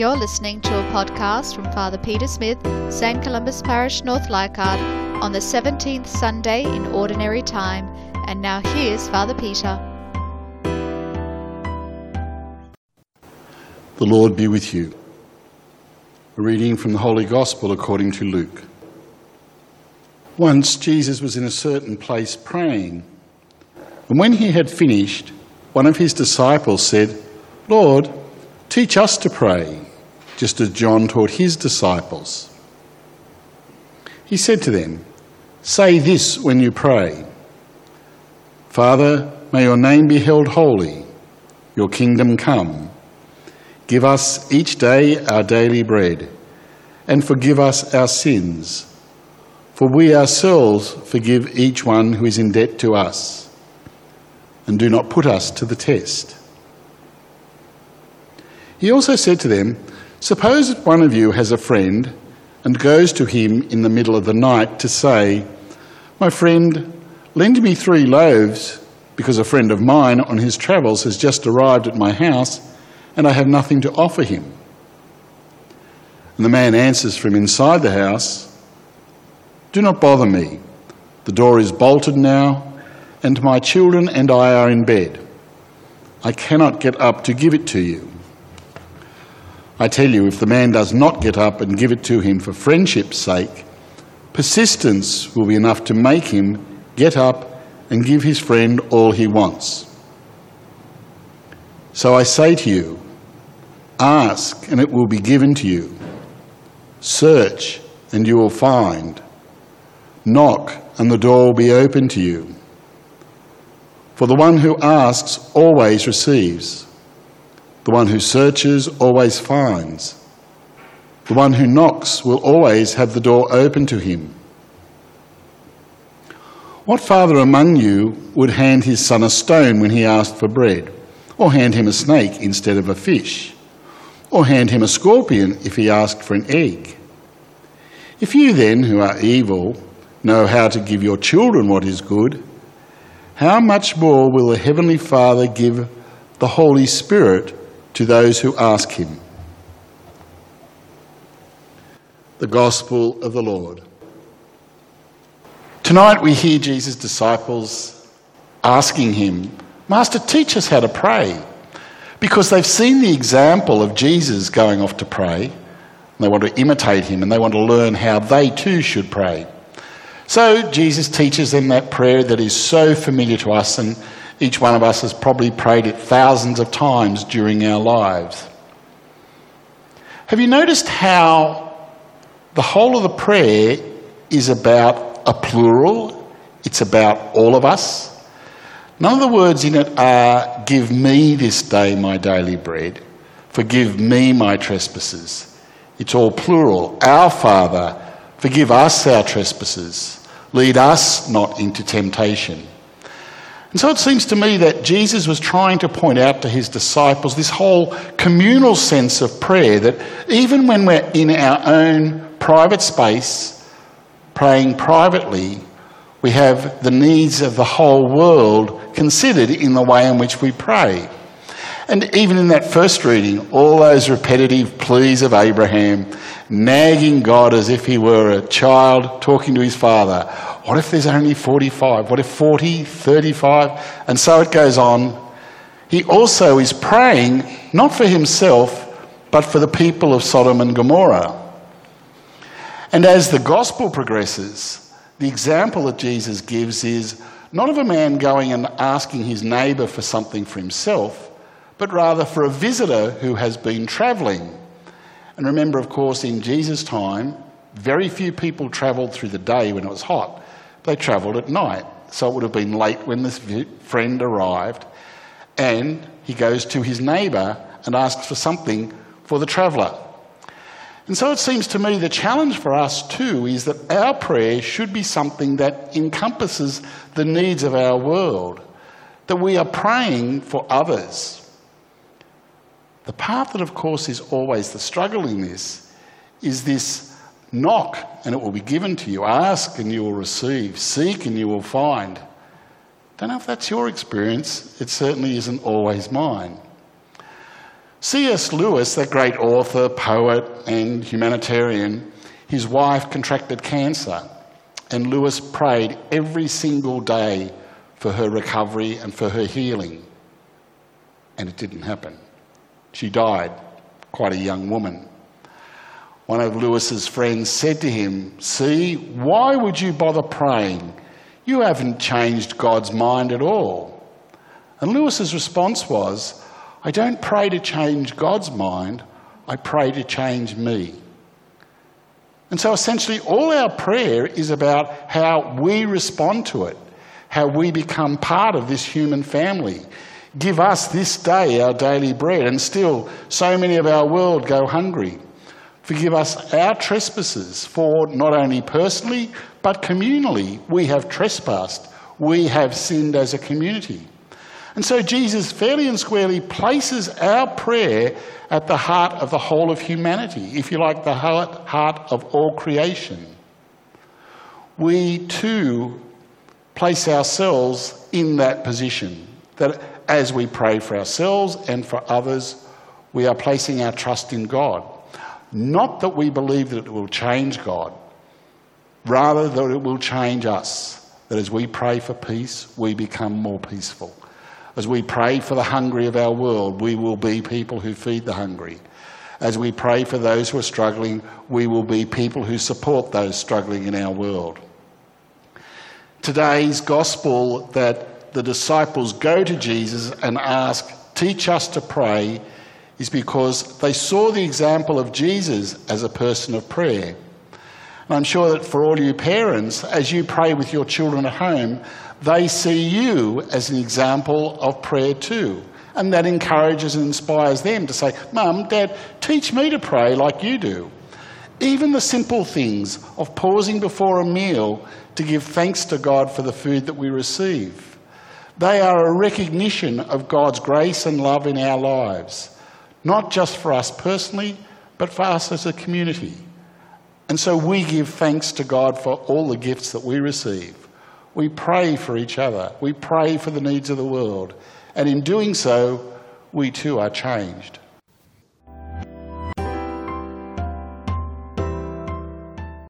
You're listening to a podcast from Father Peter Smith, St. Columba's Parish, North Leichhardt, on the 17th Sunday in Ordinary Time. And now here's Father Peter. The Lord be with you. A reading from the Holy Gospel according to Luke. Once Jesus was in a certain place praying, and when he had finished, one of his disciples said, Lord, teach us to pray just as John taught his disciples. He said to them, Say this when you pray Father, may your name be held holy, your kingdom come. Give us each day our daily bread, and forgive us our sins, for we ourselves forgive each one who is in debt to us. And do not put us to the test. He also said to them, Suppose that one of you has a friend and goes to him in the middle of the night to say, My friend, lend me three loaves because a friend of mine on his travels has just arrived at my house and I have nothing to offer him. And the man answers from inside the house, Do not bother me. The door is bolted now, and my children and I are in bed. I cannot get up to give it to you. I tell you, if the man does not get up and give it to him for friendship's sake, persistence will be enough to make him get up and give his friend all he wants. So I say to you, ask and it will be given to you. Search and you will find. Knock and the door will be open to you. For the one who asks always receives. The one who searches always finds. The one who knocks will always have the door open to him. What father among you would hand his son a stone when he asked for bread, or hand him a snake instead of a fish, or hand him a scorpion if he asked for an egg? If you then, who are evil, know how to give your children what is good, how much more will the Heavenly Father give the Holy Spirit to those who ask him. The Gospel of the Lord. Tonight we hear Jesus' disciples asking him, Master, teach us how to pray. Because they've seen the example of Jesus going off to pray. and They want to imitate him and they want to learn how they too should pray. So Jesus teaches them that prayer that is so familiar to us and each one of us has probably prayed it thousands of times during our lives. Have you noticed how the whole of the prayer is about a plural? It's about all of us. None of the words in it are, Give me this day my daily bread, forgive me my trespasses. It's all plural. Our Father, forgive us our trespasses, lead us not into temptation. And so it seems to me that Jesus was trying to point out to his disciples this whole communal sense of prayer that even when we're in our own private space, praying privately, we have the needs of the whole world considered in the way in which we pray. And even in that first reading, all those repetitive pleas of Abraham, nagging God as if he were a child talking to his father. What if there's only 45? What if 40, 35? And so it goes on. He also is praying not for himself, but for the people of Sodom and Gomorrah. And as the gospel progresses, the example that Jesus gives is not of a man going and asking his neighbour for something for himself, but rather for a visitor who has been travelling. And remember, of course, in Jesus' time, very few people travelled through the day when it was hot. They travelled at night. So it would have been late when this friend arrived. And he goes to his neighbour and asks for something for the traveller. And so it seems to me the challenge for us too is that our prayer should be something that encompasses the needs of our world, that we are praying for others. The part that, of course, is always the struggle in this is this Knock and it will be given to you. Ask and you will receive. Seek and you will find. Don't know if that's your experience. It certainly isn't always mine. C.S. Lewis, that great author, poet, and humanitarian, his wife contracted cancer, and Lewis prayed every single day for her recovery and for her healing. And it didn't happen. She died, quite a young woman. One of Lewis's friends said to him, See, why would you bother praying? You haven't changed God's mind at all. And Lewis's response was, I don't pray to change God's mind, I pray to change me. And so essentially, all our prayer is about how we respond to it, how we become part of this human family. Give us this day our daily bread. And still, so many of our world go hungry. Forgive us our trespasses, for not only personally, but communally, we have trespassed. We have sinned as a community. And so Jesus fairly and squarely places our prayer at the heart of the whole of humanity, if you like, the heart, of all creation. We too place ourselves in that position, that as we pray for ourselves and for others, we are placing our trust in God. Not that we believe that it will change God, rather that it will change us. That as we pray for peace, we become more peaceful. As we pray for the hungry of our world, we will be people who feed the hungry. As we pray for those who are struggling, we will be people who support those struggling in our world. Today's gospel that the disciples go to Jesus and ask, Teach us to pray, is because they saw the example of Jesus as a person of prayer. And I'm sure that for all you parents, as you pray with your children at home, they see you as an example of prayer too. And that encourages and inspires them to say, Mum, Dad, teach me to pray like you do. Even the simple things of pausing before a meal to give thanks to God for the food that we receive. They are a recognition of God's grace and love in our lives, not just for us personally, but for us as a community. And so we give thanks to God for all the gifts that we receive. We pray for each other. We pray for the needs of the world. And in doing so, we too are changed.